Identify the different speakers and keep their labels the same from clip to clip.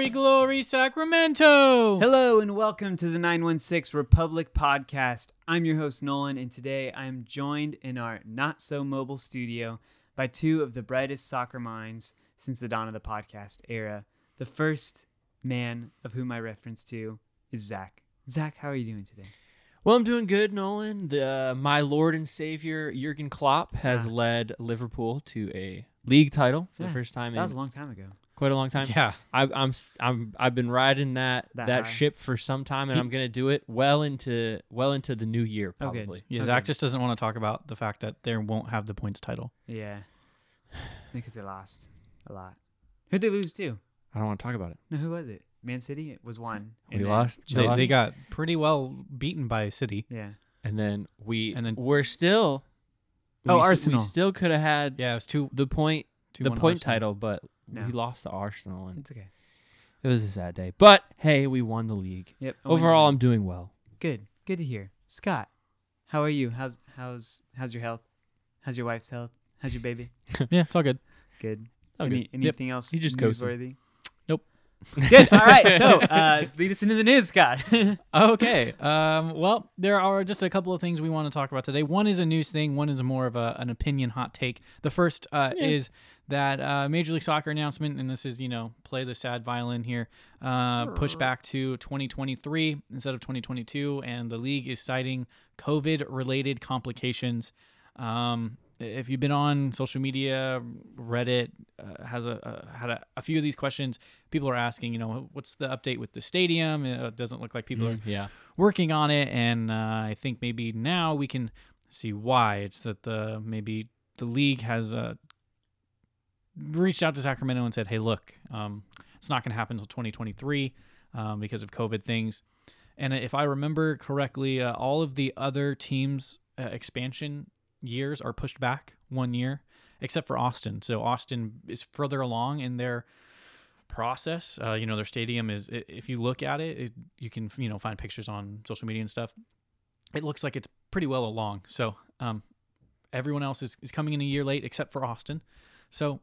Speaker 1: Glory, glory, Sacramento.
Speaker 2: Hello and welcome to the 916 Republic podcast. I'm your host, Nolan, and today I am joined in our not so mobile studio by two of the brightest soccer minds since the dawn of the podcast era. The first man of whom I reference to is Zach. Zach, how are you doing today?
Speaker 1: Well, I'm doing good, Nolan. The, uh, my Lord and Savior Jurgen Klopp has
Speaker 2: Ah.
Speaker 1: led Liverpool to a league title for
Speaker 2: Yeah,
Speaker 1: the first time
Speaker 2: That was a long time ago.
Speaker 1: Quite a long time.
Speaker 3: Yeah.
Speaker 1: I, I'm s- I'm I've been riding that
Speaker 2: That
Speaker 1: that, ship for some time, and
Speaker 3: He-
Speaker 1: I'm gonna do it well into well into the new year
Speaker 2: good.
Speaker 1: probably.
Speaker 3: Yeah,
Speaker 2: Okay.
Speaker 3: Zach just doesn't want to talk about the fact that they won't have the points title.
Speaker 2: Yeah. Because they lost a lot. Who'd they lose to?
Speaker 1: I don't want to talk about it.
Speaker 2: No, who was it? Man City? It was one.
Speaker 1: We lost.
Speaker 3: They,
Speaker 1: Lost.
Speaker 3: they got pretty well beaten by City.
Speaker 2: Yeah.
Speaker 1: and then we
Speaker 3: And then-
Speaker 1: we're still.
Speaker 2: Oh,
Speaker 1: we,
Speaker 2: Arsenal.
Speaker 1: We still could have had
Speaker 3: Yeah, it was two.
Speaker 1: the point
Speaker 3: two
Speaker 1: the point
Speaker 3: Arsenal.
Speaker 1: title, but
Speaker 2: No.
Speaker 1: we lost to Arsenal, and
Speaker 2: It's okay.
Speaker 1: it was a sad day. But hey, we won the league.
Speaker 2: Yep. a
Speaker 1: Overall. I'm doing well.
Speaker 2: Good. Good to hear. Scott, how are you? How's how's how's your health? How's your wife's health? How's your baby?
Speaker 3: Yeah, it's all good.
Speaker 2: Good.
Speaker 1: Oh,
Speaker 2: Any,
Speaker 1: good.
Speaker 2: anything else
Speaker 1: He just ghosted.
Speaker 2: newsworthy?
Speaker 3: Nope.
Speaker 2: Good. All right. So uh, lead us into the news, Scott.
Speaker 3: okay. Um, well, there are just a couple of things we want to talk about today. One is a news thing. One is more of a, an opinion hot take. The first uh, is that uh, Major League Soccer announcement, and this is you know play the sad violin here, uh, pushed back to 2023 instead of 2022, and the league is citing COVID-related complications. Um, if you've been on social media, Reddit uh, has a, uh, had a, a few of these questions. People are asking, you know, what's the update with the stadium? Uh, It doesn't look like people are
Speaker 1: yeah.
Speaker 3: working on it, and uh, I think maybe now we can see why. It's that the maybe the league has uh, reached out to Sacramento and said, "Hey, look, um, it's not going to happen until 2023 um, because of COVID things." And if I remember correctly, uh, all of the other teams' uh, expansion years are pushed back one year, except for Austin. So Austin is further along in their process. Uh, you know, their stadium is. If you look at it, it, you can you know find pictures on social media and stuff. It looks like it's pretty well along. So um, everyone else is, is coming in a year late, except for Austin. So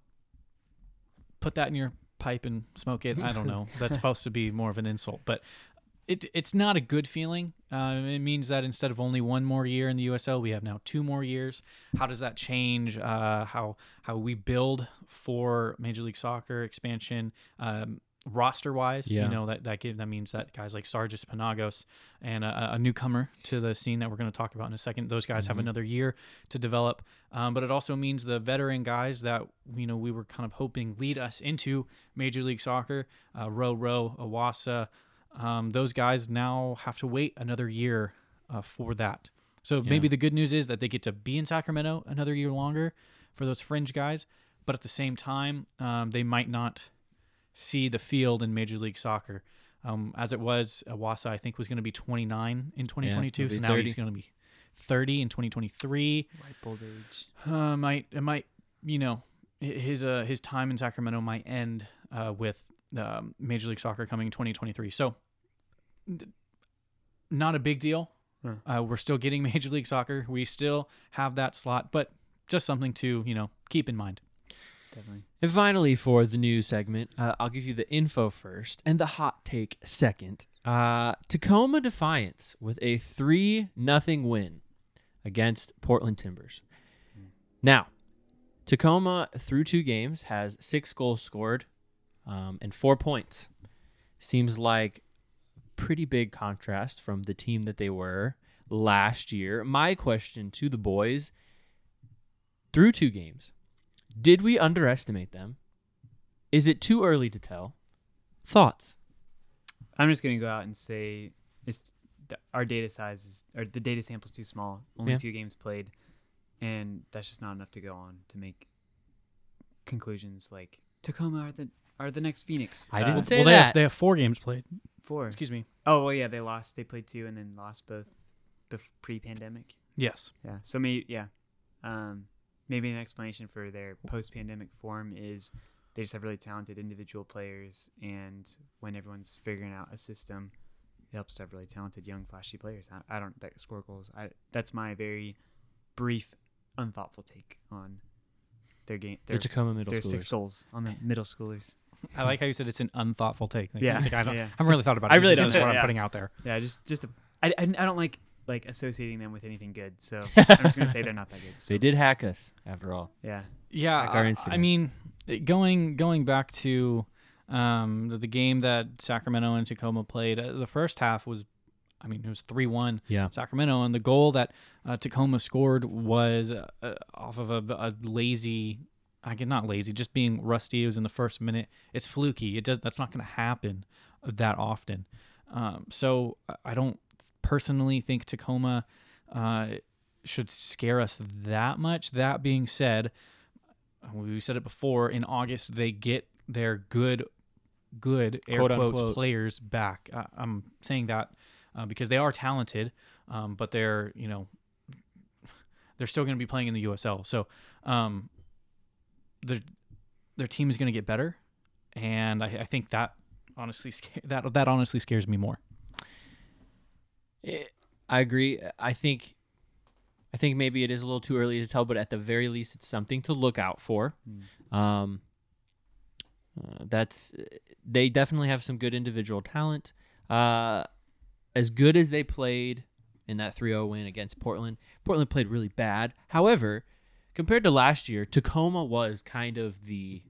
Speaker 3: put that in your pipe and smoke it. I don't know. That's supposed to be more of an insult, but it it's not a good feeling. Uh, it means that instead of only one more year in the USL, we have now two more years. How does that change uh, how how we build for Major League Soccer expansion? Um, roster wise
Speaker 1: Yeah.
Speaker 3: you know that that give, that means that guys like Sargis Panagos and a, a newcomer to the scene that we're going to talk about in a second those guys have another year to develop um, but it also means the veteran guys that you know we were kind of hoping lead us into Major League Soccer uh, Row Row Iwasa um, those guys now have to wait another year uh, for that. So maybe the good news is that they get to be in Sacramento another year longer for those fringe guys, but at the same time, um, they might not see the field in Major League Soccer. Um, as it was, Iwasa I think was going to be 29 in 2022,
Speaker 1: he'll
Speaker 3: so
Speaker 1: be
Speaker 3: now he's going to be 30 in 2023
Speaker 2: Ripe old age.
Speaker 3: uh, might it might you know his uh his time in Sacramento might end uh, with um, Major League Soccer coming in 2023. So th- not a big deal.
Speaker 2: Hmm.
Speaker 3: Uh, we're still getting Major League Soccer. We still have that slot, but just something to you know keep in mind.
Speaker 2: Definitely.
Speaker 1: And finally, for the news segment, uh, I'll give you the info first and the hot take second. Uh, Tacoma Defiance with a 3 nothing win against Portland Timbers. Now, Tacoma, through two games, has six goals scored um, and four points. Seems like pretty big contrast from the team that they were last year. My question to the boys through two games did we underestimate them? Is it too early to tell? Thoughts?
Speaker 2: I'm just gonna go out and say it's our data size is or the data sample's too small. Only
Speaker 1: Yeah.
Speaker 2: two games played, and that's just not enough to go on to make conclusions like Tacoma are the are the next Phoenix.
Speaker 1: I didn't
Speaker 2: Uh,
Speaker 1: say
Speaker 3: well, they have,
Speaker 1: that.
Speaker 3: they have four games played.
Speaker 2: four.
Speaker 3: Excuse me.
Speaker 2: Oh well, yeah, they lost. They played two and then lost both, bef- pre-pandemic.
Speaker 3: Yes.
Speaker 2: Yeah. So me, yeah, um, maybe an explanation for their post-pandemic form is they just have really talented individual players, and when everyone's figuring out a system, it helps to have really talented young flashy players. I, I don't that score goals. I that's my very brief, unthoughtful take on their game. Their,
Speaker 1: Tacoma middle
Speaker 2: their
Speaker 1: schoolers.
Speaker 2: six goals on the middle schoolers.
Speaker 3: I like how you said it's an unthoughtful take. Like,
Speaker 2: Yeah,
Speaker 3: like, I, don't,
Speaker 2: yeah.
Speaker 3: I haven't really thought about it.
Speaker 2: I really don't.
Speaker 3: That's what I'm
Speaker 2: Yeah.
Speaker 3: putting out there.
Speaker 2: Yeah, just just a, I, I, I don't like like associating them with anything good. So I'm just gonna say they're not that good. So,
Speaker 1: They did hack us after all.
Speaker 2: yeah.
Speaker 3: Yeah,
Speaker 1: Like our
Speaker 3: I- I mean, going going back to um, the, the game that Sacramento and Tacoma played, uh, the first half was, I mean, it was three one
Speaker 1: Yeah.
Speaker 3: Sacramento, and the goal that uh, Tacoma scored was uh, off of a, a lazy. I get not lazy, just being rusty. It was in the first minute. It's fluky. It does. That's not going to happen that often. Um, so I- I don't personally think Tacoma uh, should scare us that much. That being said, we said it before. In August, they get their good, good air
Speaker 1: Quote,
Speaker 3: quotes
Speaker 1: unquote.
Speaker 3: players back. Uh, I'm saying that uh, because they are talented, um, but they're you know they're still going to be playing in the USL. So um, their their team is going to get better, and I, I think that honestly that that honestly scares me more.
Speaker 1: Eh, I agree. I think I think maybe it is a little too early to tell, but at the very least, it's something to look out for. Um, uh, that's they definitely have some good individual talent. Uh, as good as they played in that 3-0 win against Portland, Portland played really bad. However, compared to last year, Tacoma was kind of the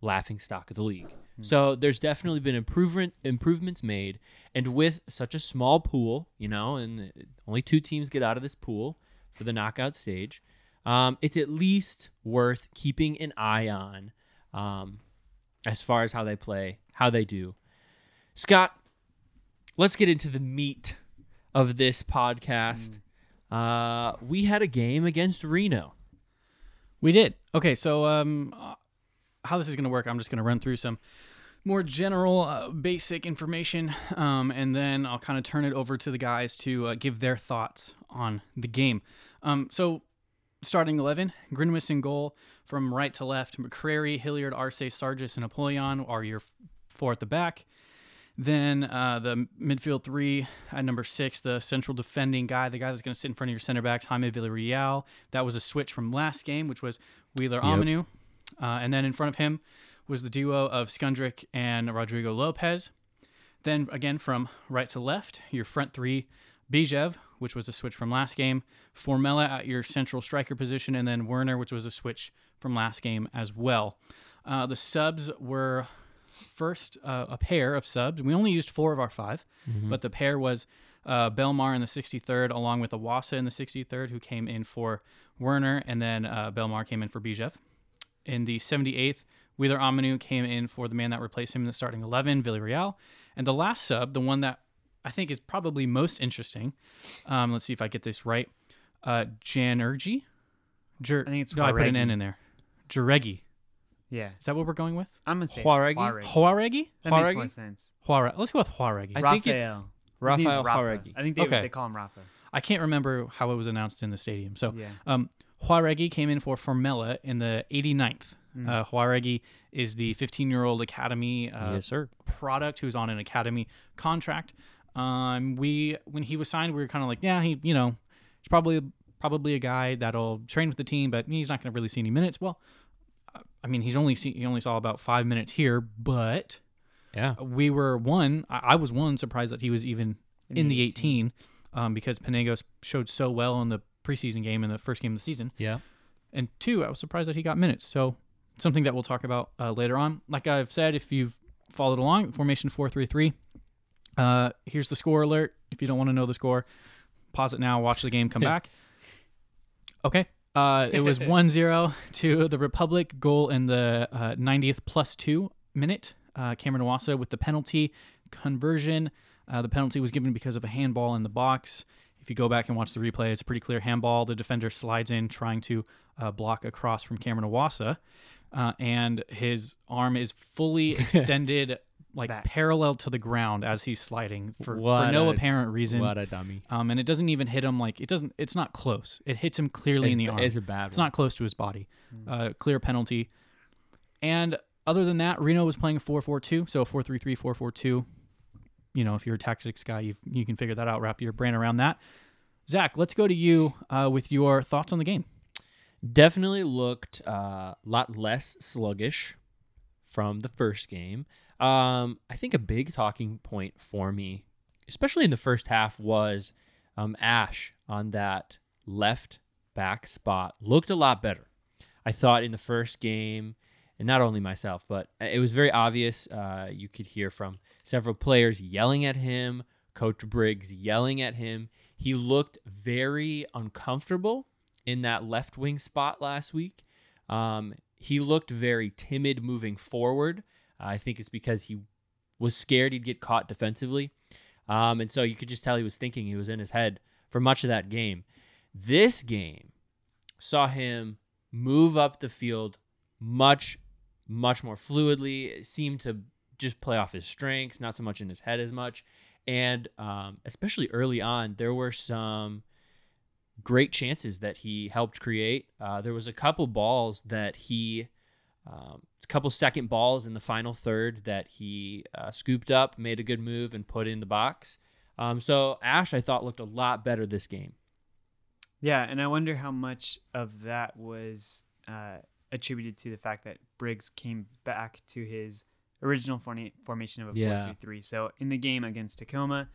Speaker 1: laughing stock of the league. So there's definitely been improvement improvements made, and with such a small pool, you know, and only two teams get out of this pool for the knockout stage, um, it's at least worth keeping an eye on, um, as far as how they play, how they do. Scott, let's get into the meat of this podcast. Uh, we had a game against Reno.
Speaker 3: We did. Okay, so um, how this is going to work, I'm just going to run through some more general, uh, basic information, um, and then I'll kind of turn it over to the guys to uh, give their thoughts on the game. Um, so, starting 11, Grinwis in goal from right to left. McCrary, Hilliard, Arce, Sargis, and Apollyon are your four at the back. Then uh, the midfield three at number six, the central defending guy, the guy that's going to sit in front of your center backs, Jaime Villarreal. That was a switch from last game, which was Wheeler Aminu. Uh, and then in front of him was the duo of Skundrick and Rodrigo Lopez. Then again from right to left, your front three, Bijev, which was a switch from last game, Formella at your central striker position, and then Werner, which was a switch from last game as well. Uh, the subs were first uh, a pair of subs. We only used four of our 5 but the pair was uh, Belmar in the 63rd, along with Iwasa in the 63rd, who came in for Werner, and then uh, Belmar came in for Bijev. In the 78th, Wheeler Aminu came in for the man that replaced him in the starting 11, Villarreal. And the last sub, the one that I think is probably most interesting, um, let's see if I get this right, uh, Janergi? Jer-
Speaker 2: I think it's
Speaker 3: no, I put an N in there. Jaregi.
Speaker 2: Yeah.
Speaker 3: Is that what we're going with?
Speaker 2: I'm gonna say
Speaker 1: Juaregi?
Speaker 2: Juaregi.
Speaker 3: Juaregi?
Speaker 2: That makes more
Speaker 1: Juaregi?
Speaker 2: sense.
Speaker 3: Juare- Let's go with Juaregi.
Speaker 1: I think it's
Speaker 2: Raphael. His name's
Speaker 1: Rafael
Speaker 2: Rafa.
Speaker 1: Jauregui.
Speaker 2: I think they,
Speaker 3: Okay.
Speaker 2: they call him Rafa.
Speaker 3: I can't remember how it was announced in the stadium. So
Speaker 2: Yeah.
Speaker 3: um, Juaregi came in for Formella in the 89th.
Speaker 2: Mm.
Speaker 3: Uh, Juaregi is the 15 year old academy uh,
Speaker 1: yes,
Speaker 3: product who's on an academy contract. Um, we when he was signed, we were kind of like, yeah, he you know, he's probably probably a guy that'll train with the team, but he's not going to really see any minutes. Well, uh, I mean, he's only see, he only saw about five minutes here, but
Speaker 1: Yeah.
Speaker 3: we were one. I, I was one surprised that he was even in, the 18, um, because Panagos showed so well in the preseason game in the first game of the season.
Speaker 1: Yeah.
Speaker 3: And two, I was surprised that he got minutes. So something that we'll talk about uh, later on. Like I've said, if you've followed along, formation four three three. Uh, here's the score alert. If you don't want to know the score, pause it now. Watch the game. Come back. Okay. Uh, it was 1-0 to the Republic. Goal in the uh, 90th plus two minute. Uh, Cameron Iwasa with the penalty conversion. Uh, the penalty was given because of a handball in the box. If you go back and watch the replay, it's a pretty clear handball. The defender slides in trying to uh, block across from Cameron Iwasa, uh, and his arm is fully extended, like
Speaker 2: Back.
Speaker 3: parallel to the ground as he's sliding for, for
Speaker 1: What
Speaker 3: no
Speaker 1: a-
Speaker 3: apparent reason.
Speaker 1: What a dummy.
Speaker 3: Um, and it doesn't even hit him like it doesn't. It's not close. It hits him clearly in the arm.
Speaker 1: It's a bad
Speaker 3: It's not close to his body. Uh, clear penalty. And other than that, Reno was playing a 4-4-2, so 4-3-3, 4-4-2. You know, if you're a tactics guy, you you can figure that out. Wrap your brain around that. Zach, let's go to you uh, with your thoughts on the game.
Speaker 1: Definitely looked a lot less sluggish from the first game. Um, I think a big talking point for me, especially in the first half, was um, Ash on that left back spot looked a lot better. I thought in the first game, and not only myself, but it was very obvious. Uh, you could hear from several players yelling at him, Coach Briggs yelling at him. He looked very uncomfortable in that left wing spot last week. Um, he looked very timid moving forward. I think it's because he was scared he'd get caught defensively. Um, and so you could just tell he was thinking, he was in his head for much of that game. This game saw him move up the field much, much more fluidly. Seemed to just play off his strengths, not so much in his head as much. And um, especially early on, there were some great chances that he helped create. Uh, there was a couple balls that he, um, a couple second balls in the final third that he uh, scooped up, made a good move, and put in the box. Um, so Ash, I thought looked a lot better this game.
Speaker 2: Yeah, and I wonder how much of that was uh, attributed to the fact that Briggs came back to his original formation of a
Speaker 1: Yeah.
Speaker 2: 4 3 So in the game against Tacoma,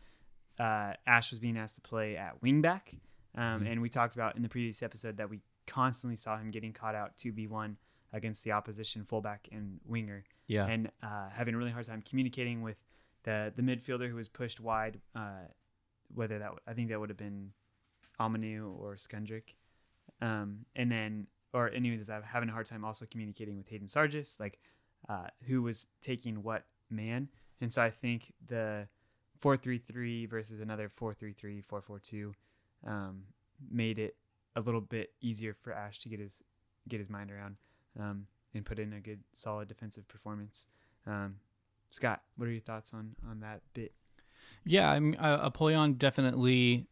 Speaker 2: uh, Ash was being asked to play at wingback. Um,
Speaker 1: Mhm.
Speaker 2: And we talked about in the previous episode that we constantly saw him getting caught out 2v1 against the opposition fullback and winger
Speaker 1: Yeah.
Speaker 2: and uh, having a really hard time communicating with the the midfielder who was pushed wide. Uh, whether that I think that would have been Amanu or Skundrick, um, and then or anyways, I'm having a hard time also communicating with Hayden Sargis, like uh, who was taking what man. And so I think the four three three versus another four three three four four two um, made it a little bit easier for Ash to get his get his mind around um, and put in a good solid defensive performance. Um, Scott, what are your thoughts on on that bit?
Speaker 3: Yeah, I mean, uh, Apollyon definitely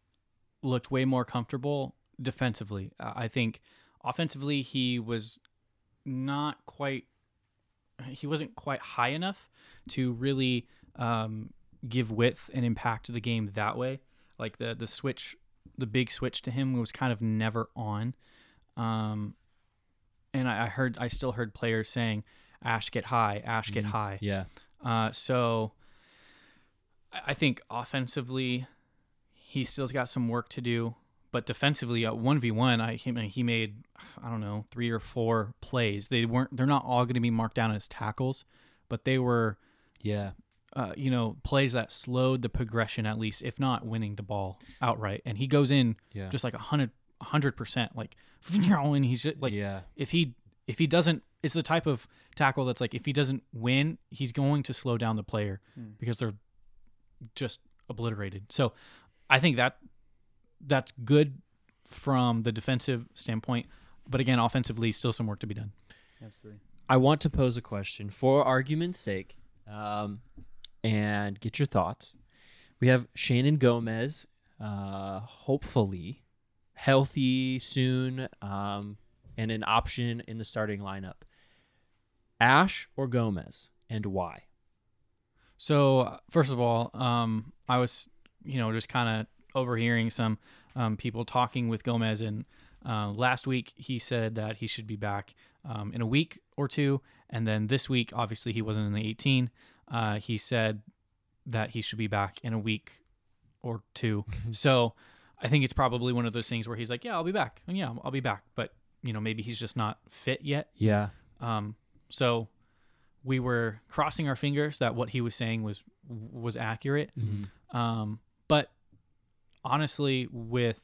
Speaker 3: looked way more comfortable defensively. Uh, I think offensively he was not quite. He wasn't quite high enough to really um, give width and impact to the game that way. Like the the switch, the big switch to him was kind of never on. Um, and I, I heard, I still heard players saying, "Ash get high, Ash get
Speaker 1: Mhm.
Speaker 3: high."
Speaker 1: Yeah.
Speaker 3: Uh, so I think offensively, he still's got some work to do. But defensively, at one v one, I he, he made I don't know three or four plays. They weren't they're not all going to be marked down as tackles, but they were
Speaker 1: Yeah.
Speaker 3: uh, you know plays that slowed the progression at least, if not winning the ball outright. And he goes in
Speaker 1: Yeah.
Speaker 3: just like a hundred hundred percent, like and he's just like
Speaker 1: yeah.
Speaker 3: if he if he doesn't it's the type of tackle that's like if he doesn't win he's going to slow down the player
Speaker 2: Hmm.
Speaker 3: because they're just obliterated so i think that that's good from the defensive standpoint but again offensively still some work to be done
Speaker 2: Absolutely.
Speaker 1: I want to pose a question for argument's sake um, and get your thoughts. We have Shannon Gomez, uh, hopefully healthy soon, um, and an option in the starting lineup. Ash or Gomez, and why?
Speaker 3: So uh, first of all, um, I was, you know, just kind of overhearing some um, people talking with Gomez, and uh, last week he said that he should be back um, in a week or two, and then this week, obviously, he wasn't in the 18. Uh, he said that he should be back in a week or two. so I think it's probably one of those things where he's like, "Yeah, I'll be back. And yeah, I'll be back," but you know, maybe he's just not fit yet.
Speaker 1: Yeah.
Speaker 3: Um, so we were crossing our fingers that what he was saying was was accurate. Um, but honestly, with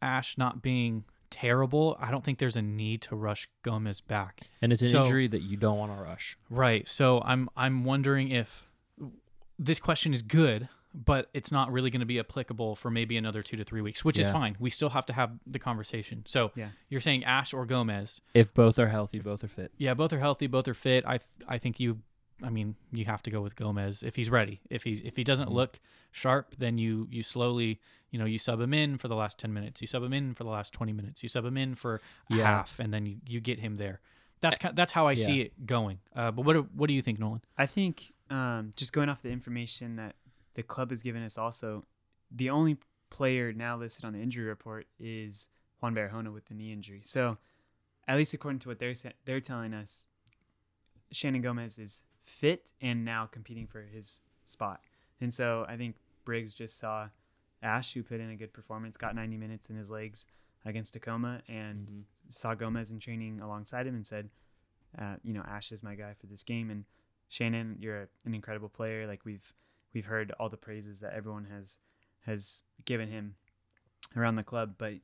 Speaker 3: Ash not being terrible, I don't think there's a need to rush Gomez back.
Speaker 1: And it's an
Speaker 3: So-
Speaker 1: injury that you don't want to rush.
Speaker 3: Right. So I'm I'm wondering if this question is good, but it's not really going to be applicable for maybe another two to three weeks, which is fine. We still have to have the conversation. So
Speaker 2: Yeah.
Speaker 3: you're saying Ash or Gomez?
Speaker 1: If both are healthy, both are fit.
Speaker 3: Yeah, both are healthy, both are fit. I I think you I mean, you have to go with Gomez if he's ready. If he's if he doesn't
Speaker 1: Mhm.
Speaker 3: look sharp, then you you slowly, you know, you sub him in for the last 10 minutes. You sub him in for the last 20 minutes. You sub him in for
Speaker 1: Yeah.
Speaker 3: half and then you, you get him there. That's that's how I see it going. Uh, but what do, what do you think, Nolan?
Speaker 2: I think um, just going off the information that the club has given us, also the only player now listed on the injury report is Juan Barahona with the knee injury. So, at least according to what they're they're telling us, Shannon Gomez is fit and now competing for his spot. And so I think Briggs just saw Ash, who put in a good performance, got 90 minutes in his legs against Tacoma, and
Speaker 1: Mhm.
Speaker 2: saw Gomez in training alongside him and said, uh, you know, Ash is my guy for this game. And Shannon, you're a, an incredible player. Like we've we've heard all the praises that everyone has has given him around the club, but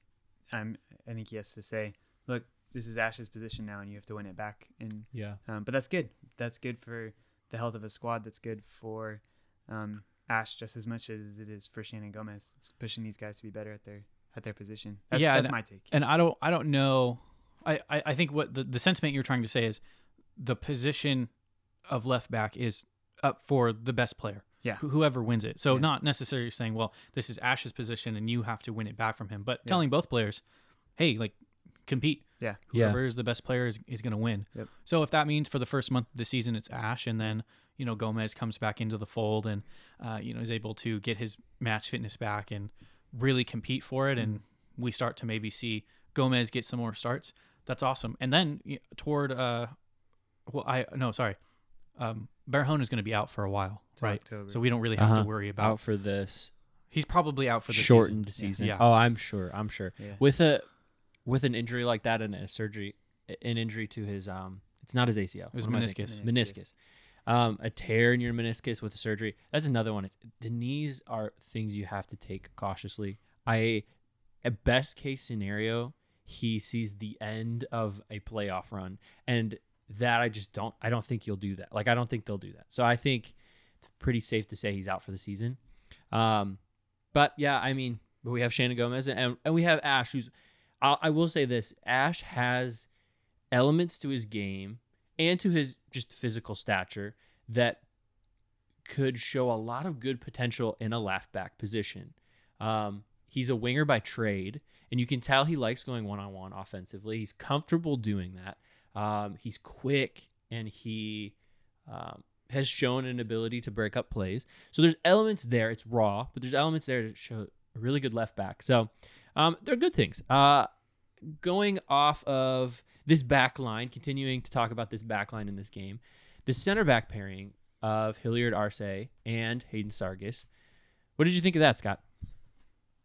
Speaker 2: I'm I think he has to say, look, this is Ash's position now, and you have to win it back. And
Speaker 1: Yeah.
Speaker 2: um, but that's good. That's good for the health of a squad. That's good for um, Ash just as much as it is for Shannon Gomez. It's pushing these guys to be better at their at their position. That's,
Speaker 3: Yeah,
Speaker 2: that's my take.
Speaker 3: and I don't I don't know. I, I, I think what the, the sentiment you're trying to say is the position of left back is up for the best player.
Speaker 2: Yeah.
Speaker 3: wh- Whoever wins it. So
Speaker 2: Yeah.
Speaker 3: not necessarily saying, well, this is Ash's position and you have to win it back from him, but
Speaker 2: Yeah.
Speaker 3: telling both players, hey, like compete.
Speaker 2: Yeah.
Speaker 1: Yeah.
Speaker 3: Whoever is the best player is, is going to win.
Speaker 2: Yep.
Speaker 3: So if that means for the first month of the season it's Ash, and then you know Gomez comes back into the fold and uh, you know is able to get his match fitness back and really compete for it, and we start to maybe see Gomez get some more starts. That's awesome. And then toward uh, well, I no sorry, um, Barahona is going to be out for a while, right?
Speaker 2: October.
Speaker 3: So we don't really have
Speaker 1: Uh-huh.
Speaker 3: to worry about.
Speaker 1: Out for this
Speaker 3: He's probably out for the
Speaker 1: shortened
Speaker 3: season.
Speaker 1: season.
Speaker 3: Yeah.
Speaker 1: Oh, I'm sure. I'm sure.
Speaker 2: Yeah.
Speaker 1: With a with an injury like that and a surgery, an injury to his um, it's not his ACL.
Speaker 3: It was
Speaker 1: What am I thinking?
Speaker 3: meniscus.
Speaker 1: Meniscus. Um, a tear in your meniscus with a surgery. That's another one. The knees are things you have to take cautiously. I, at best case scenario, he sees the end of a playoff run, and that I just don't. I don't think you'll do that. Like I don't think they'll do that. So I think it's pretty safe to say he's out for the season. Um, but yeah, I mean, but we have Shannon Gomez and and we have Ash, who's. I, I will say this: Ash has elements to his game and to his just physical stature that could show a lot of good potential in a left back position. Um, he's a winger by trade, and you can tell he likes going one on one offensively. He's comfortable doing that. Um, he's quick and he um, has shown an ability to break up plays. So there's elements there. It's raw, but there's elements there to show a really good left back. So um, they're good things. Uh, going off of this back line, continuing to talk about this back line in this game, the center back pairing of Hilliard Arce and Hayden Sargis. What did you think of that, Scott?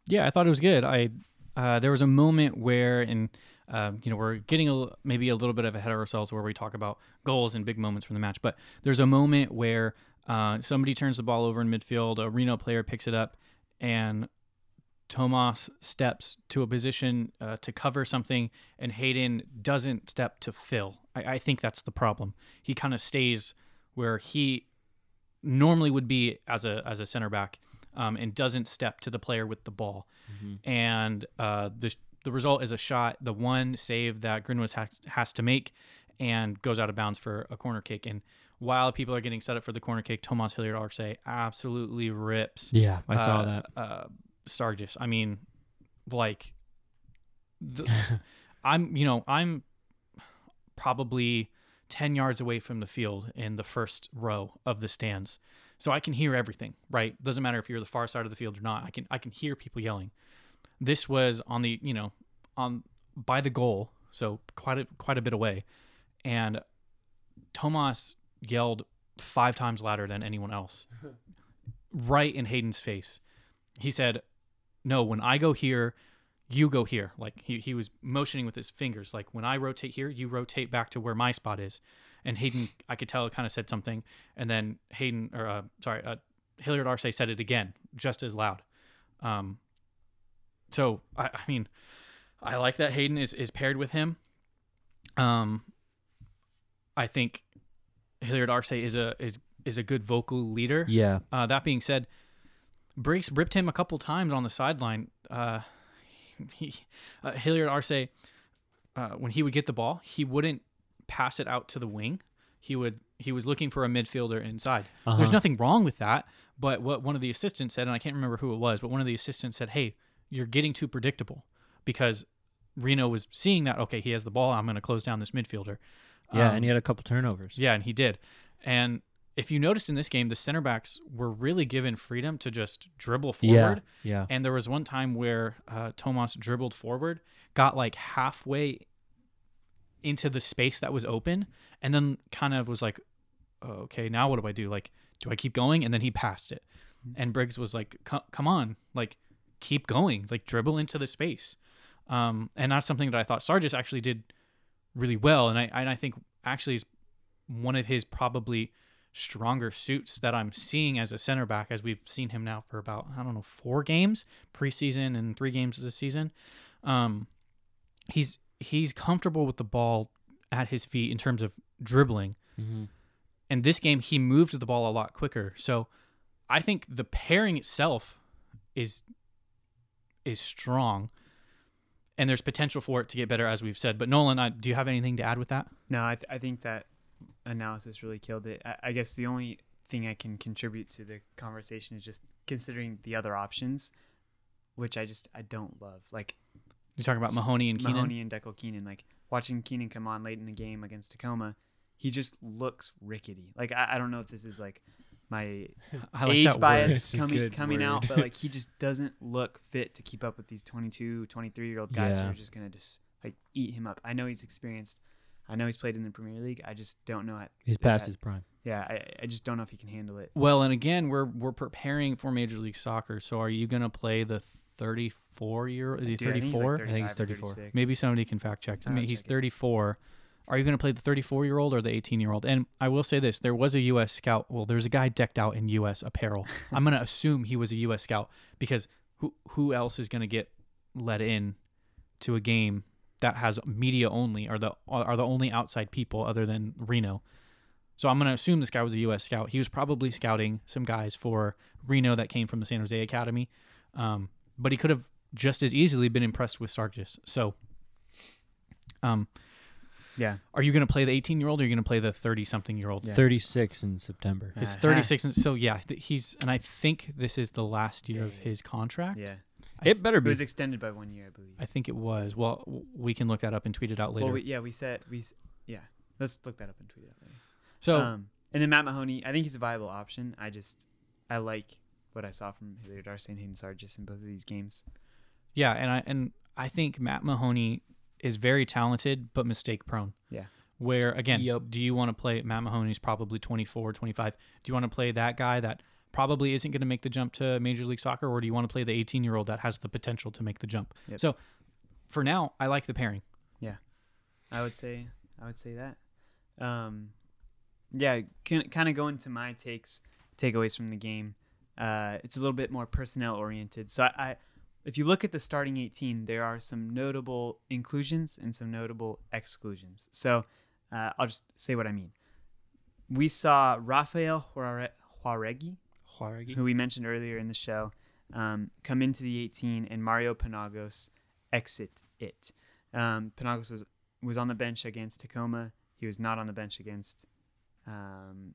Speaker 3: Yeah, I thought it was good. I uh, there was a moment where, and um, you know, we're getting a, maybe a little bit of ahead of ourselves where we talk about goals and big moments from the match. But there's a moment where uh, somebody turns the ball over in midfield, a Reno player picks it up, and Tomas steps to a position uh, to cover something, and Hayden doesn't step to fill. I, I think that's the problem. He kind of stays where he normally would be as a as a center back, um, and doesn't step to the player with the ball. And uh, the the result is a shot, the one save that Grinwis has, has to make, and goes out of bounds for a corner kick. And while people are getting set up for the corner kick, Tomas Hilliard Arce absolutely rips
Speaker 1: Yeah, I saw
Speaker 3: uh,
Speaker 1: that.
Speaker 3: Uh, Sargis. I mean, like, the, I'm you know I'm probably ten yards away from the field in the first row of the stands, so I can hear everything. Right, doesn't matter if you're the far side of the field or not. I can I can hear people yelling. This was on the you know on by the goal, so quite a quite a bit away, and Tomas yelled five times louder than anyone else, right in Hayden's face. He said, "No, when I go here, you go here." Like he he was motioning with his fingers, like when I rotate here, you rotate back to where my spot is. And Hayden, I could tell, kind of said something, and then Hayden, or uh, sorry, uh, Hilliard Arce said it again, just as loud. Um, so I, I mean, I like that Hayden is is paired with him. Um, I think Hilliard Arce is a is is a good vocal leader.
Speaker 1: Yeah.
Speaker 3: Uh, that being said, Briggs ripped him a couple times on the sideline. Uh, he, uh, Hilliard Arce, uh, when he would get the ball, he wouldn't pass it out to the wing. He would he was looking for a midfielder inside. There's
Speaker 1: Uh-huh.
Speaker 3: nothing wrong with that, but what one of the assistants said, and I can't remember who it was, but one of the assistants said, "Hey, you're getting too predictable," because Reno was seeing that. Okay, he has the ball. I'm going to close down this midfielder.
Speaker 1: Yeah,
Speaker 3: Um,
Speaker 1: and he had a couple turnovers.
Speaker 3: yeah, and he did. And if you noticed in this game, the center backs were really given freedom to just dribble forward.
Speaker 1: Yeah. yeah.
Speaker 3: And there was one time where uh, Tomas dribbled forward, got like halfway into the space that was open, and then kind of was like, oh, okay, now what do I do? Like, do I keep going? And then he passed it, and Briggs was like, come on, like keep going, like dribble into the space. Um, and that's something that I thought Sargis actually did really well, and I and I think actually is one of his probably stronger suits that I'm seeing as a center back, as we've seen him now for about I don't know four games preseason and three games this season. Um, he's he's comfortable with the ball at his feet in terms of dribbling.
Speaker 1: Mm-hmm.
Speaker 3: And this game, he moved the ball a lot quicker. So I think the pairing itself is is strong, and there's potential for it to get better, as we've said. But Nolan, I, do you have anything to add with that?
Speaker 2: No, I, th- I think that analysis really killed it. I, I guess the only thing I can contribute to the conversation is just considering the other options, which I just I don't love. Like
Speaker 3: You're talking about Mahoney and Keenan.
Speaker 2: Mahoney and Declan Keenan. Like watching Keenan come on late in the game against Tacoma, he just looks rickety. Like I, I don't know if this is like my
Speaker 3: like
Speaker 2: age
Speaker 3: word.
Speaker 2: bias coming coming out, but like he just doesn't look fit to keep up with these 22, 23 year old guys who are just gonna just like eat him up. I know he's experienced. I know he's played in the Premier League. I just don't know. How,
Speaker 1: He's past his prime.
Speaker 2: Yeah, I, I just don't know if he can handle it.
Speaker 3: Well, and again, we're we're preparing for Major League Soccer. So are you going to play the 34 year? Old is he
Speaker 2: I think he's,
Speaker 3: 34?
Speaker 1: I think he's 34.
Speaker 2: 36.
Speaker 3: Maybe somebody can fact check. I mean, he's
Speaker 2: check it.
Speaker 3: 34. Are you going to play the 34 year old or the 18 year old? And I will say this: there was a U.S. scout. Well, there's a guy decked out in U.S. apparel. I'm going to assume he was a U.S. scout because who who else is going to get let in to a game that has media only? Are the are the only outside people other than Reno? So I'm going to assume this guy was a U.S. scout. He was probably scouting some guys for Reno that came from the San Jose Academy, um, but he could have just as easily been impressed with Sargis. So, um,
Speaker 2: Yeah,
Speaker 3: are you going to play the 18 year old or are you going to play the 30 something year old?
Speaker 2: Yeah.
Speaker 1: 36 in September.
Speaker 3: It's
Speaker 2: Uh,
Speaker 3: 36. And so, yeah, th- he's, and I think this is the last year of his contract.
Speaker 2: yeah.
Speaker 1: It better be.
Speaker 2: It was extended by one year, I believe.
Speaker 3: I think it was. Well, w- we can look that up and tweet it out later.
Speaker 2: Well, we, yeah, we said we. s- Yeah, let's look that up and tweet it out later.
Speaker 3: so,
Speaker 2: um, and then Matt Mahoney, I think he's a viable option. I just I like what I saw from Hilliard Arce and Hayden Sargis in both of these games.
Speaker 3: yeah, and I, and I think Matt Mahoney is very talented, but mistake prone.
Speaker 2: Yeah.
Speaker 3: Where, again,
Speaker 1: Yep.
Speaker 3: do you want to play Matt Mahoney's probably 24, 25? Do you want to play that guy that probably isn't going to make the jump to Major League Soccer, or do you want to play the 18 year old that has the potential to make the jump?
Speaker 2: Yep.
Speaker 3: So, for now, I like the pairing.
Speaker 2: Yeah, I would say I would say that. Um, yeah, kind of going to my takes takeaways from the game. Uh, it's a little bit more personnel oriented. So I, I, if you look at the starting 18, there are some notable inclusions and some notable exclusions. So uh, I'll just say what I mean. We saw Rafael Juare- Juaregi, who we mentioned earlier in the show, um, come into the 18, and Mario Panagos exit it. Um, Panagos was was on the bench against Tacoma. He was not on the bench against. Um,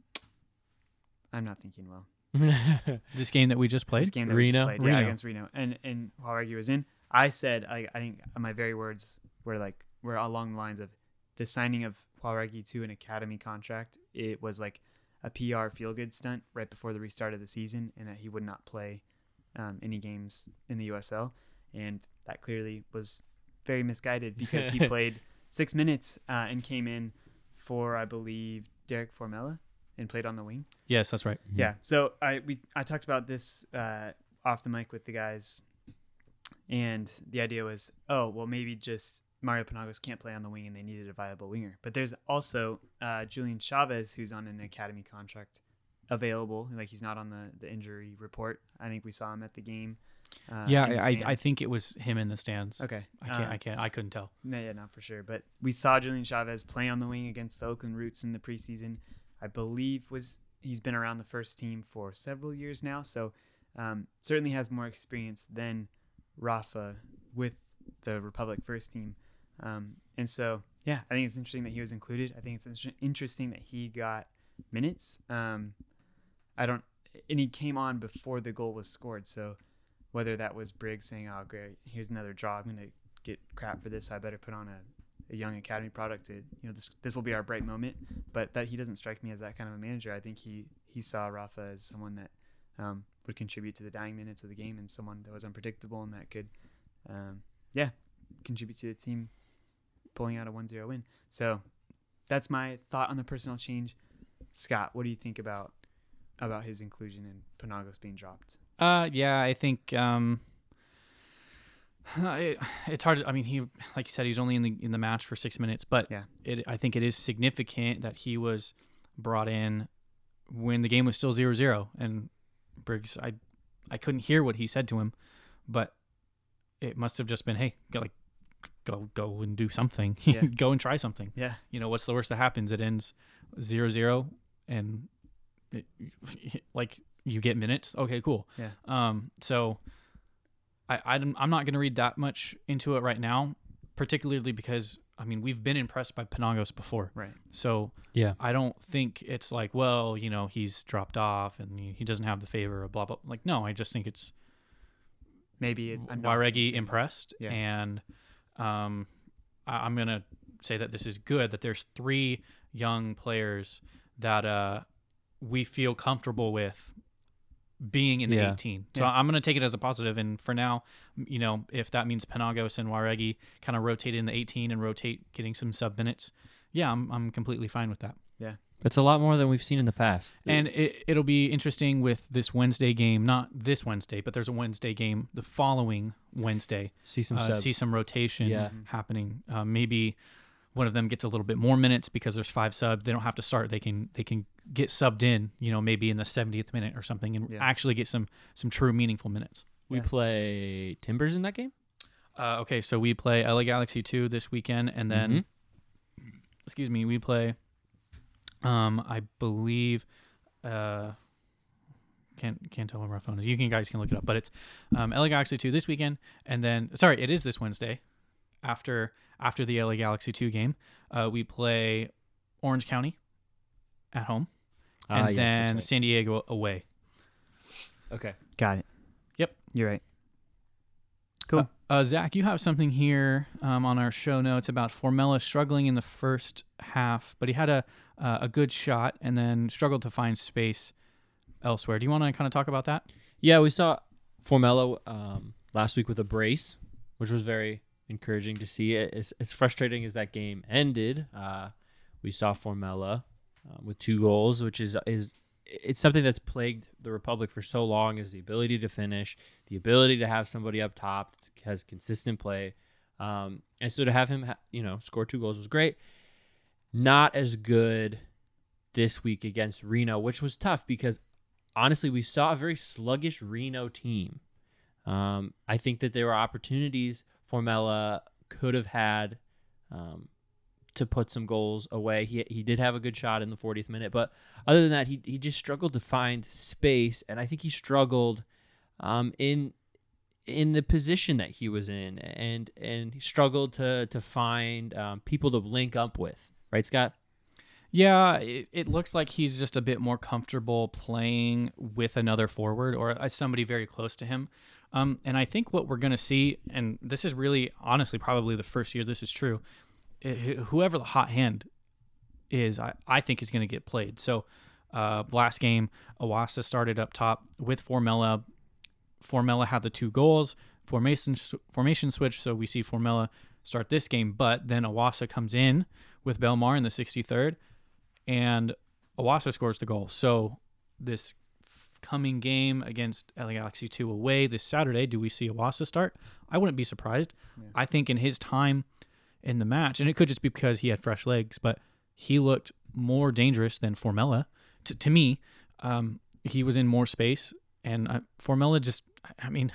Speaker 2: I'm not thinking well.
Speaker 3: This game that we just
Speaker 2: This
Speaker 3: played.
Speaker 2: game that we
Speaker 1: Reno?
Speaker 2: just played, yeah, against Reno, and and Juaregi was in. I said, I, I think my very words were like were along the lines of the signing of Juaregi to an academy contract. It was like a PR feel good stunt right before the restart of the season, and that he would not play um, any games in the USL, and that clearly was very misguided because he played six minutes uh, and came in for I believe Derek Formella and played on the wing.
Speaker 3: Yes, that's right.
Speaker 2: Yeah. So I we I talked about this uh, off the mic with the guys, and the idea was, oh well, maybe just Mario Panagos can't play on the wing, and they needed a viable winger. But there's also uh, Julian Chavez, who's on an academy contract, available. Like he's not on the the injury report. I think we saw him at the game. Uh,
Speaker 3: yeah,
Speaker 2: the
Speaker 3: I, I, think it was him in the stands.
Speaker 2: Okay.
Speaker 3: I can't.
Speaker 2: Uh,
Speaker 3: I can't. I couldn't tell.
Speaker 2: no, yeah, not for sure. But we saw Julian Chavez play on the wing against the Oakland Roots in the preseason. I believe was he's been around the first team for several years now, so um, certainly has more experience than Rafa with the Republic first team. Um, and so, yeah, I think it's interesting that he was included. I think it's inter- interesting that he got minutes. Um, I don't, and he came on before the goal was scored. So whether that was Briggs saying, "Oh, great, here's another draw. I'm gonna get crap for this. I better put on a, a young academy product to, you know, this this will be our bright moment." But that he doesn't strike me as that kind of a manager. I think he he saw Rafa as someone that um, would contribute to the dying minutes of the game and someone that was unpredictable and that could, um, yeah, contribute to the team pulling out a 1-0 win. So that's my thought on the personnel change. Scott, what do you think about about his inclusion and Panagos being dropped?
Speaker 3: Uh, yeah, I think um, it, it's hard. To, I mean, he like you said, he's only in the in the match for six minutes, but
Speaker 2: Yeah.
Speaker 3: it, I think it is significant that he was brought in when the game was still 0-0. and Briggs. I I couldn't hear what he said to him, but it must have just been, hey, like go go and do something,
Speaker 2: Yeah.
Speaker 3: go and try something.
Speaker 2: Yeah.
Speaker 3: You know, what's the worst that happens? It ends 0-0 and it, like you get minutes. Okay, cool.
Speaker 2: Yeah.
Speaker 3: Um, so I, I don't- I'm not going to read that much into it right now, particularly because I mean we've been impressed by Panagos before,
Speaker 2: Right.
Speaker 3: so
Speaker 1: Yeah.
Speaker 3: I don't think it's like well you know he's dropped off and he, he doesn't have the favor of blah blah. Like no, I just think it's
Speaker 2: Maybe it, a knock
Speaker 3: Waregi impressed,
Speaker 2: Yeah.
Speaker 3: and um, I, I'm gonna say that this is good. That there's three young players that uh, we feel comfortable with being in the
Speaker 1: Yeah.
Speaker 3: 18. So
Speaker 2: Yeah.
Speaker 3: I'm gonna take it as a positive. And for now, you know, if that means Panagos and Waregi kind of rotate in the 18 and rotate getting some sub minutes, yeah, I'm I'm completely fine with that. Yeah.
Speaker 1: That's a lot more than we've seen in the past.
Speaker 3: And it, it'll be interesting with this Wednesday game, not this Wednesday, but there's a Wednesday game the following Wednesday
Speaker 1: see some
Speaker 3: uh,
Speaker 1: subs.
Speaker 3: see some rotation
Speaker 1: Yeah.
Speaker 3: happening. Uh, maybe one of them gets a little bit more minutes because there's five subs. They don't have to start. They can they can get subbed in. You know, maybe in the 70th minute or something, and
Speaker 2: Yeah.
Speaker 3: actually get some some true meaningful minutes.
Speaker 1: we
Speaker 2: Yeah.
Speaker 1: play Timbers in that game.
Speaker 3: Uh, okay, so we play LA Galaxy two this weekend, and then excuse me, we play. Um, I believe. Uh, can't can't tell where my phone is. You can guys can look it up, but it's um, LA Galaxy two this weekend, and then sorry, it is this Wednesday. After after the LA Galaxy two game, uh, we play Orange County at home,
Speaker 1: Ah,
Speaker 3: and
Speaker 1: yes,
Speaker 3: then
Speaker 1: right.
Speaker 3: San Diego away.
Speaker 1: okay.
Speaker 2: Got it.
Speaker 3: Yep.
Speaker 2: You're right. Cool.
Speaker 3: Uh, uh, Zach, you have something here um, on our show notes about Formella struggling in the first half, but he had a uh, a good shot and then struggled to find space elsewhere. Do you want to kind of talk about that?
Speaker 1: Yeah, we saw Formella um, last week with a brace, which was very encouraging to see. As, as frustrating as that game ended, uh, we saw Formella uh, with two goals, which is is it's something that's plagued the Republic for so long is the ability to finish, the ability to have somebody up top that has consistent play, um, and so to have him, ha- you know, score two goals was great. Not as good this week against Reno, which was tough because honestly, we saw a very sluggish Reno team. Um, I think that there were opportunities Formella could have had um, to put some goals away. He he did have a good shot in the 40th minute, but other than that, he he just struggled to find space, and I think he struggled um, in in the position that he was in, and and he struggled to to find um, people to link up with. Right, Scott?
Speaker 3: Yeah, it, it looks like he's just a bit more comfortable playing with another forward or uh, somebody very close to him. Um, and I think what we're going to see, and this is really honestly probably the first year this is true, i- wh- whoever the hot hand is, I, I think is going to get played. So uh, last game, Iwasa started up top with Formella. Formella had the two goals, formation formation switch. So we see Formella start this game, but then Iwasa comes in with Belmar in the 63rd, and Iwasa scores the goal. So this coming game against LA Galaxy 2 away this Saturday, do we see Iwasa start? I wouldn't be surprised. I think in his time in the match, and it could just be because he had fresh legs, but he looked more dangerous than Formella. To, to me, um, he was in more space, and uh, Formella just, I mean,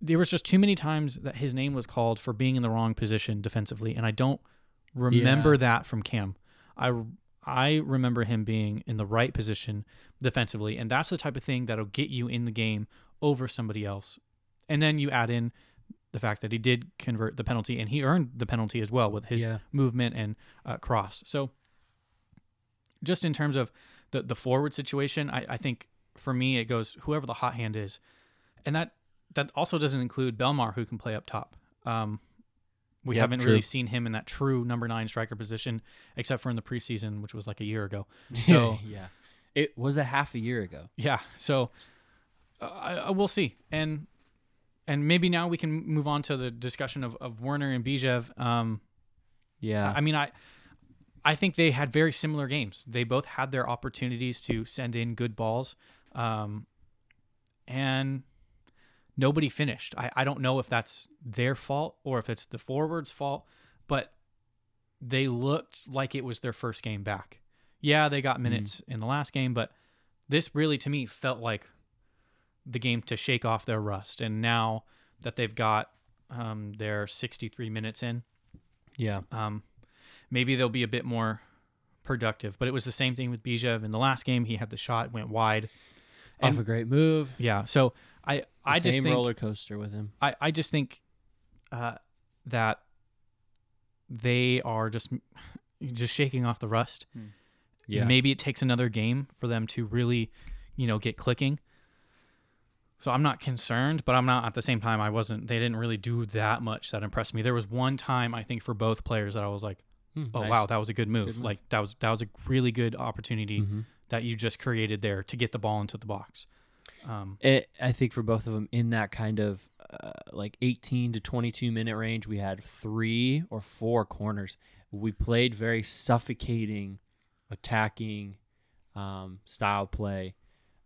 Speaker 3: there was just too many times that his name was called for being in the wrong position defensively, and I don't remember
Speaker 1: Yeah.
Speaker 3: that from Cam. I I remember him being in the right position defensively, and that's the type of thing that'll get you in the game over somebody else. And then you add in the fact that he did convert the penalty, and he earned the penalty as well with his
Speaker 1: Yeah.
Speaker 3: movement and uh, cross. So, just in terms of the the forward situation, I, I think for me it goes whoever the hot hand is, and that that also doesn't include Belmar who can play up top. Um, we
Speaker 1: Yep,
Speaker 3: haven't
Speaker 1: true.
Speaker 3: really seen him in that true number nine striker position, except for in the preseason, which was like a year ago. So
Speaker 1: yeah, it was a half a year ago.
Speaker 3: yeah, so uh, we'll see, and and maybe now we can move on to the discussion of, of Werner and Bijev. Um,
Speaker 1: Yeah.
Speaker 3: I mean, I I think they had very similar games. They both had their opportunities to send in good balls, um, and nobody finished. I, I don't know if that's their fault or if it's the forwards' fault, but they looked like it was their first game back. Yeah, they got minutes in the last game, but this really to me felt like the game to shake off their rust. And now that they've got um, their 63 minutes in,
Speaker 1: yeah.
Speaker 3: um, maybe they'll be a bit more productive. But it was the same thing with Bijev in the last game. He had the shot, went wide.
Speaker 1: Off a great move.
Speaker 3: Yeah. So I, I
Speaker 1: Same
Speaker 3: just think
Speaker 1: roller coaster with him.
Speaker 3: I, I just think uh, that they are just just shaking off the rust.
Speaker 1: Yeah.
Speaker 3: Maybe it takes another game for them to really, you know, get clicking. So I'm not concerned, but I'm not at the same time. I wasn't. They didn't really do that much that impressed me. There was one time I think for both players that I was like,
Speaker 1: Hmm,
Speaker 3: "Oh
Speaker 1: nice.
Speaker 3: wow, that was a good move.
Speaker 1: Good move.
Speaker 3: Like that was that was a really good opportunity
Speaker 1: Mhm.
Speaker 3: that you just created there to get the ball into the box." Um,
Speaker 1: It, I think for both of them in that kind of uh, like 18 to 22 minute range, we had three or four corners. We played very suffocating, attacking um, style play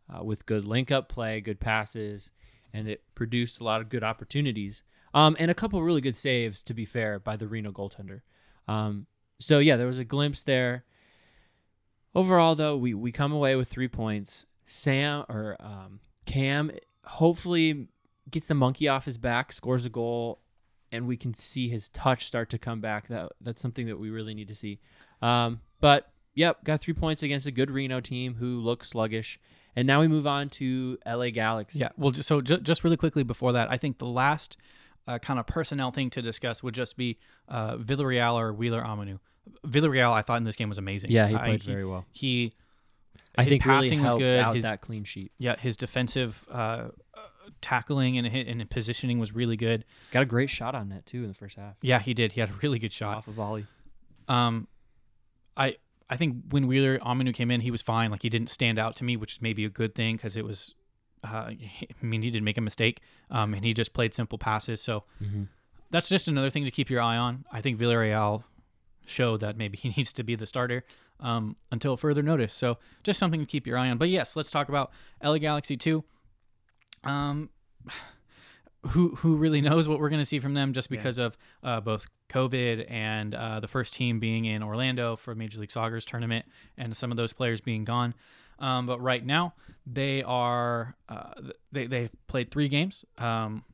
Speaker 1: uh, with good link up play, good passes, and it produced a lot of good opportunities um, and a couple really good saves, to be fair, by the Reno goaltender. Um, so, yeah, there was a glimpse there. Overall, though, we, we come away with three points. Sam or um, Cam hopefully gets the monkey off his back, scores a goal, and we can see his touch start to come back. That that's something that we really need to see. Um, but yep, got three points against a good Reno team who look sluggish. And now we move on to LA Galaxy.
Speaker 3: Yeah. Well, ju- so ju- just really quickly before that, I think the last uh, kind of personnel thing to discuss would just be uh, Villarreal or Wheeler Amanu. Villarreal, I thought in this game was amazing.
Speaker 1: Yeah, he
Speaker 3: I-
Speaker 1: played very well.
Speaker 3: He,
Speaker 1: I
Speaker 3: his
Speaker 1: think really
Speaker 3: passing was good.
Speaker 1: out
Speaker 3: His,
Speaker 1: that clean sheet.
Speaker 3: yeah, his defensive uh, uh, tackling and, and positioning was really good.
Speaker 1: Got a great shot on net too in the first half.
Speaker 3: Yeah, he did. He had a really good shot.
Speaker 1: Off a volley.
Speaker 3: Um, I I think when Wheeler Aminu came in, he was fine. Like he didn't stand out to me, which is maybe a good thing because it was. Uh, I mean, he didn't make a mistake, um, and he just played simple passes. So
Speaker 1: Mm-hmm.
Speaker 3: that's just another thing to keep your eye on. I think Villarreal showed that maybe he needs to be the starter um, until further notice. So just something to keep your eye on. But yes, let's talk about LA Galaxy two. Um, who who really knows what we're going to see from them just
Speaker 2: Yeah.
Speaker 3: because of uh, both COVID and uh, the first team being in Orlando for Major League Soccer's tournament and some of those players being gone. Um, but right now they are uh, they they've played three games. Um,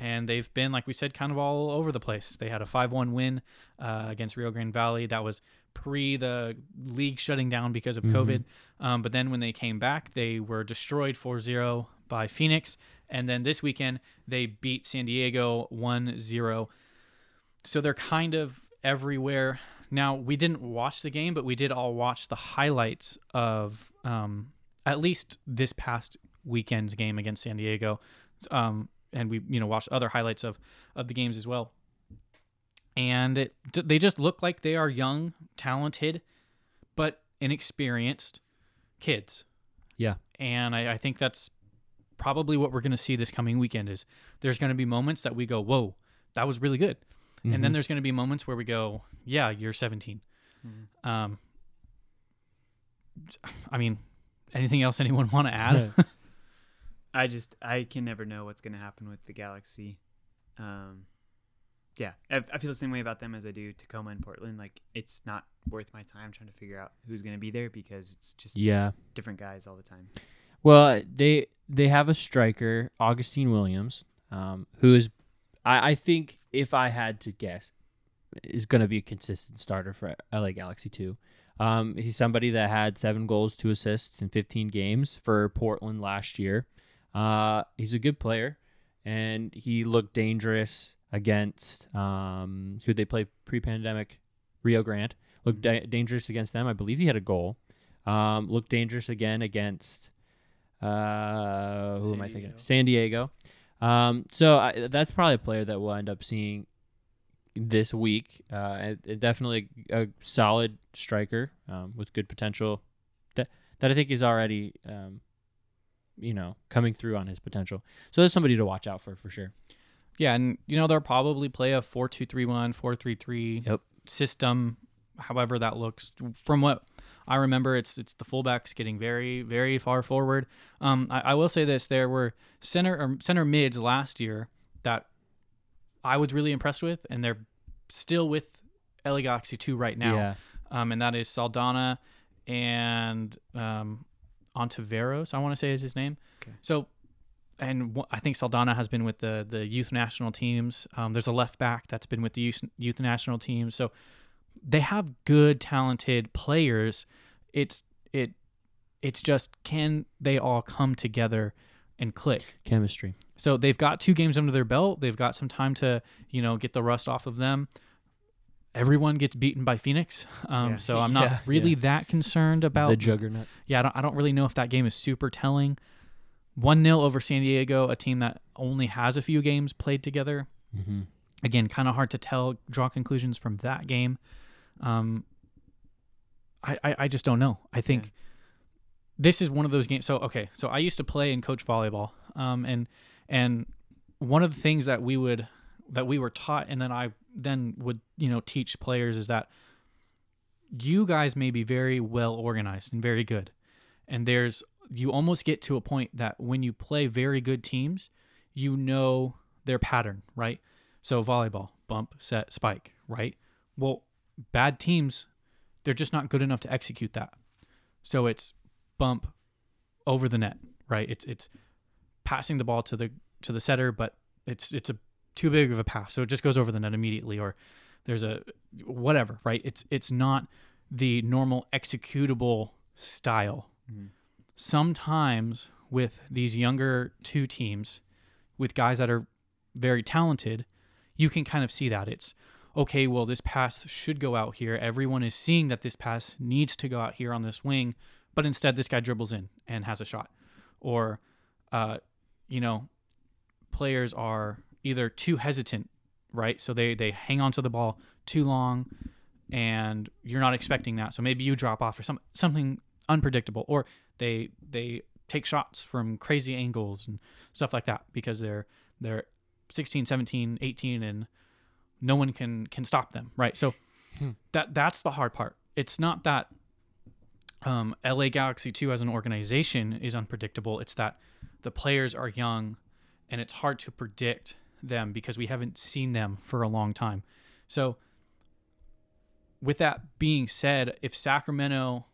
Speaker 3: and they've been, like we said, kind of all over the place. They had a 5 1 win uh, against Rio Grande Valley. That was pre the league shutting down because of COVID. Um, but then when they came back, they were destroyed 4 0 by Phoenix. And then this weekend, they beat San Diego 1 0. So they're kind of everywhere. Now, we didn't watch the game, but we did all watch the highlights of um, at least this past weekend's game against San Diego. Um, and we, you know, watched other highlights of, of the games as well. And it, they just look like they are young, talented, but inexperienced kids.
Speaker 1: Yeah.
Speaker 3: And I, I think that's probably what we're going to see this coming weekend is there's going to be moments that we go, whoa, that was really good. And
Speaker 1: Mm-hmm.
Speaker 3: then there's going to be moments where we go, yeah, you're 17.
Speaker 2: Mhm.
Speaker 3: Um, I mean, anything else anyone want to add?
Speaker 2: I just I can never know what's going to happen with the Galaxy. Um, yeah, I, I feel the same way about them as I do Tacoma and Portland. Like it's not worth my time trying to figure out who's going to be there because it's just
Speaker 1: yeah.
Speaker 2: different guys all the time.
Speaker 1: Well, they they have a striker, Augustine Williams, um, who is, I, I think, if I had to guess, is going to be a consistent starter for LA Galaxy too. Um, he's somebody that had seven goals, two assists in 15 games for Portland last year. Uh, he's a good player, and he looked dangerous against um, who they play pre-pandemic, Rio Grande. Looked da- dangerous against them. I believe he had a goal. Um, looked dangerous again against uh, who
Speaker 2: San
Speaker 1: am I thinking?
Speaker 2: Diego.
Speaker 1: San Diego. Um, so I, that's probably a player that we'll end up seeing this week. Uh, it- it definitely a solid striker um, with good potential. That that I think is already, um, you know, coming through on his potential. So there's somebody to watch out for for sure.
Speaker 3: Yeah, and you know they'll probably play a 4-2-3-1, 4-3-3.
Speaker 1: Yep.
Speaker 3: system, however that looks. From what I remember, it's it's the fullbacks getting very very far forward. Um, I, I will say this: there were center or center mids last year that I was really impressed with, and they're still with Galaxy two right now.
Speaker 1: Yeah.
Speaker 3: Um, and that is Saldana and um, Ontiveros. I want to say is his name.
Speaker 2: Okay.
Speaker 3: So, and I think Saldana has been with the the youth national teams. Um, there's a left back that's been with the youth, youth national teams. So they have good, talented players. It's it it's just can they all come together and click?
Speaker 1: Chemistry.
Speaker 3: So they've got two games under their belt. They've got some time to, you know, get the rust off of them. Everyone gets beaten by Phoenix, um,
Speaker 2: Yeah.
Speaker 3: so I'm not
Speaker 1: Yeah,
Speaker 3: really
Speaker 1: yeah.
Speaker 3: that concerned about.
Speaker 1: the juggernaut.
Speaker 3: yeah, I don't, I don't really know if that game is super telling. One 0 over San Diego, a team that only has a few games played together.
Speaker 1: Mm-hmm.
Speaker 3: Again, kind of hard to tell, draw conclusions from that game. Um, I, I, I just don't know. I think
Speaker 2: Yeah.
Speaker 3: this is one of those games. So okay, so I used to play and coach volleyball, um, and and one of the things that we would that we were taught, and then I then would you know teach players is that you guys may be very well organized and very good, and there's you almost get to a point that when you play very good teams, you know their pattern, right? So volleyball, bump, set, spike, right? Well, bad teams, they're just not good enough to execute that. So it's bump over the net, right? It's it's passing the ball to the to the setter, but it's it's a too big of a pass, so it just goes over the net immediately. Or there's a whatever, right? It's it's not the normal executable style.
Speaker 2: Mhm.
Speaker 3: Sometimes with these younger two teams, with guys that are very talented, you can kind of see that it's okay. Well, this pass should go out here. Everyone is seeing that this pass needs to go out here on this wing, but instead this guy dribbles in and has a shot, or uh, you know, players are either too hesitant, right? So they they hang on to the ball too long, and you're not expecting that. So maybe you drop off or some something unpredictable, or they they take shots from crazy angles and stuff like that because they're they're 16, 17, 18 and no one can can stop them, right? So
Speaker 1: Hmm.
Speaker 3: that that's the hard part. It's not that um, LA Galaxy 2 as an organization is unpredictable. It's that the players are young and it's hard to predict them because we haven't seen them for a long time. So, with that being said, if Sacramento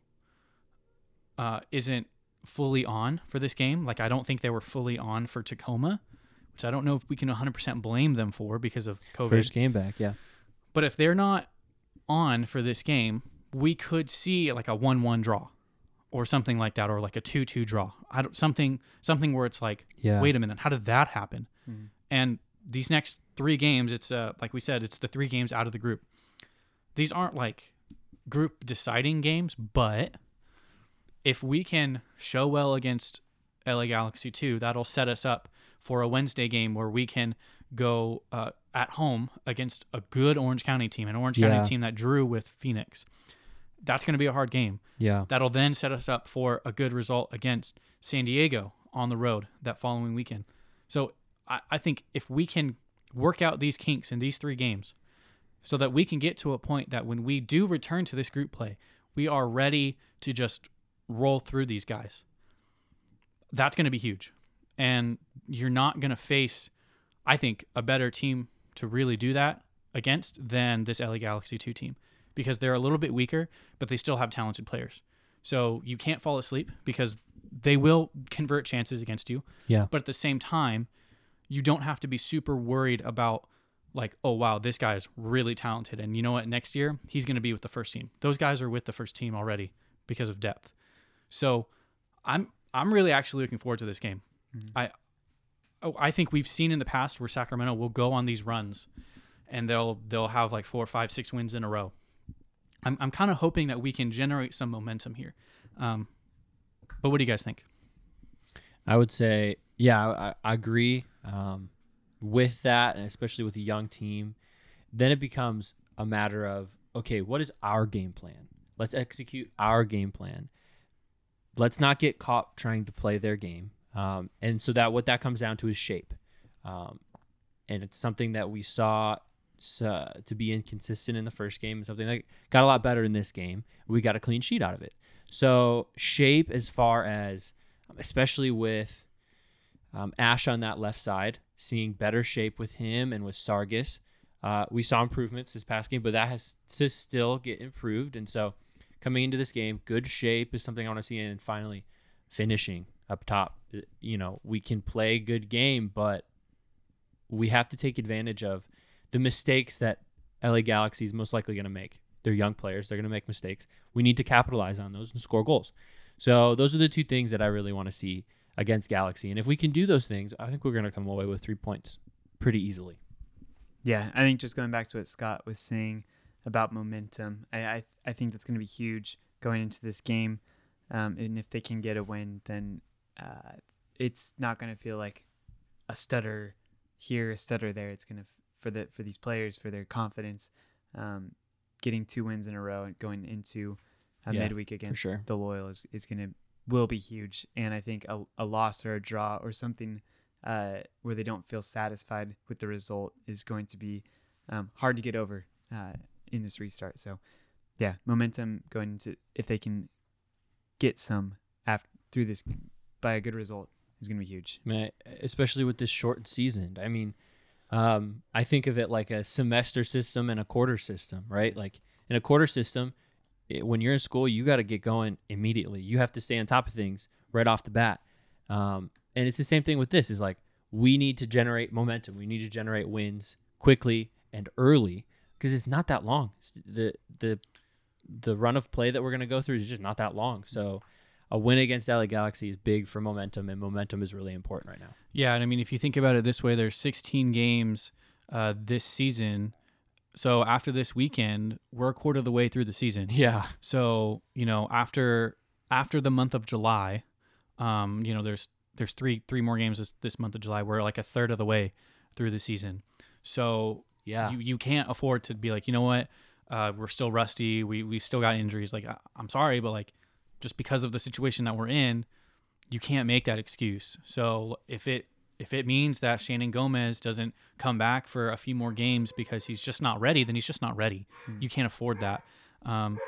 Speaker 3: uh, isn't fully on for this game, like I don't think they were fully on for Tacoma, which I don't know if we can 100% blame them for because of COVID.
Speaker 1: First game back. Yeah.
Speaker 3: But if they're not on for this game, we could see like a one-one draw, or something like that, or like a two-two draw. I don't something something where it's like,
Speaker 1: Yeah.
Speaker 3: wait a minute, how did that happen?
Speaker 2: Mhm.
Speaker 3: And these next three games, it's uh like we said, it's the three games out of the group. These aren't like group deciding games, but if we can show well against LA Galaxy 2, that'll set us up for a Wednesday game where we can go uh, at home against a good Orange County team, an Orange
Speaker 1: Yeah.
Speaker 3: County team that drew with Phoenix. That's going to be a hard game.
Speaker 1: Yeah.
Speaker 3: That'll then set us up for a good result against San Diego on the road that following weekend. So I, I think if we can work out these kinks in these three games so that we can get to a point that when we do return to this group play, we are ready to just roll through these guys. That's going to be huge. And you're not going to face, I think, a better team to really do that against than this LA Galaxy 2 team because they're a little bit weaker, but they still have talented players. So you can't fall asleep because they will convert chances against you.
Speaker 1: Yeah.
Speaker 3: But at the same time, you don't have to be super worried about like, oh wow, this guy is really talented, and you know what? Next year he's going to be with the first team. Those guys are with the first team already because of depth. So I'm I'm really actually looking forward to this game. I oh, I think we've seen in the past where Sacramento will go on these runs, and they'll they'll have like four, five, six wins in a row. I'm I'm kind of hoping that we can generate some momentum here. Um, but what do you guys think?
Speaker 1: I would say, yeah, I, I agree um, with that, and especially with a young team. Then it becomes a matter of okay, what is our game plan? Let's execute our game plan. Let's not get caught trying to play their game. Um, and so that what that comes down to is shape, um, and it's something that we saw uh, to be inconsistent in the first game and something that got a lot better in this game. We got a clean sheet out of it. So shape as far as, especially with um, Ash on that left side, seeing better shape with him and with Sargis. Uh, we saw improvements this past game, but that has to still get improved. And so coming into this game, good shape is something I want to see. And finally, finishing up top. Uh, You know, we can play good game, but we have to take advantage of the mistakes that LA Galaxy is most likely going to make. They're young players. They're going to make mistakes. We need to capitalize on those and score goals. So those are the two things that I really want to see against Galaxy. And if we can do those things, I think we're going to come away with three points pretty easily.
Speaker 2: Yeah, I think just going back to what Scott was saying about momentum, I I, I think that's going to be huge going into this game. Um, and if they can get a win, then uh, it's not going to feel like a stutter here, a stutter there. It's going to for the for these players for their confidence, um, getting two wins in a row and going into a
Speaker 1: Yeah,
Speaker 2: midweek against
Speaker 1: sure.
Speaker 2: the Loyal is, is going to will be huge. And I think a, a loss or a draw or something uh, where they don't feel satisfied with the result is going to be um, hard to get over uh, in this restart. So, yeah, momentum going into if they can get some after through this by a good result is going to be huge.
Speaker 1: I mean, especially with this shortened season. I mean, um, I think of it like a semester system and a quarter system, right? Like in a quarter system, it, when you're in school, you got to get going immediately. You have to stay on top of things right off the bat. Um, and it's the same thing with this. Is like we need to generate momentum. We need to generate wins quickly and early because it's not that long. The the the run of play that we're gonna go through is just not that long. So a win against LA Galaxy is big for momentum, and momentum is really important right now.
Speaker 3: Yeah, and I mean, if you think about it this way, there's 16 games uh, this season. So after this weekend, we're a quarter of the way through the season.
Speaker 1: Yeah.
Speaker 3: So you know, after after the month of July, um, you know, there's there's three three more games this, this month of July. We're like a third of the way through the season. So
Speaker 1: Yeah.
Speaker 3: you you can't afford to be like, you know what, uh, we're still rusty. We we still got injuries. Like I, I'm sorry, but like just because of the situation that we're in, you can't make that excuse. So if it if it means that Shannon Gomez doesn't come back for a few more games because he's just not ready, then he's just not ready. You can't afford that. Um,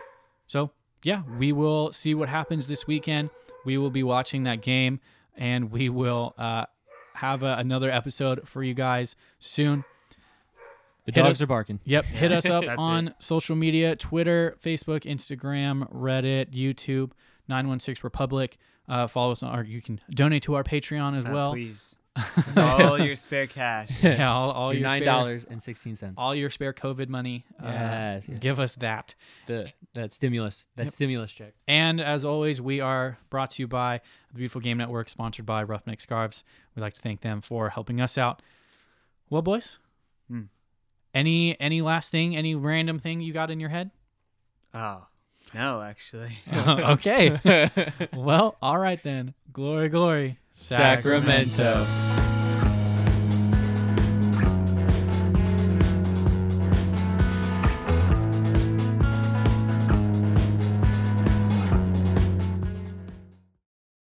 Speaker 3: so yeah, we will see what happens this weekend. We will be watching that game, and we will uh, have a, another episode for you guys soon.
Speaker 1: The
Speaker 3: hit
Speaker 1: dogs
Speaker 3: us-
Speaker 1: are barking.
Speaker 3: Yep. Hit us up
Speaker 2: That's
Speaker 3: on social media Twitter, Facebook, Instagram, Reddit, YouTube, 916 Republic. Uh, follow us on, or you can donate to our Patreon as
Speaker 2: Uh,
Speaker 3: well.
Speaker 2: please, all your spare cash.
Speaker 3: Yeah, all, all your,
Speaker 1: Your nine dollars and sixteen
Speaker 3: all your spare COVID money. uh,
Speaker 1: Yes, yes.
Speaker 3: Give us that.
Speaker 1: The that stimulus, that
Speaker 3: Yep.
Speaker 1: stimulus check.
Speaker 3: And as always, we are brought to you by the Beautiful Game Network, sponsored by Roughneck Scarves. We'd like to thank them for helping us out. Well, boys. Any any last thing, any random thing you got in your head?
Speaker 2: Oh no, actually.
Speaker 3: Oh, okay. well, all right then. Glory, glory.
Speaker 1: Sacramento.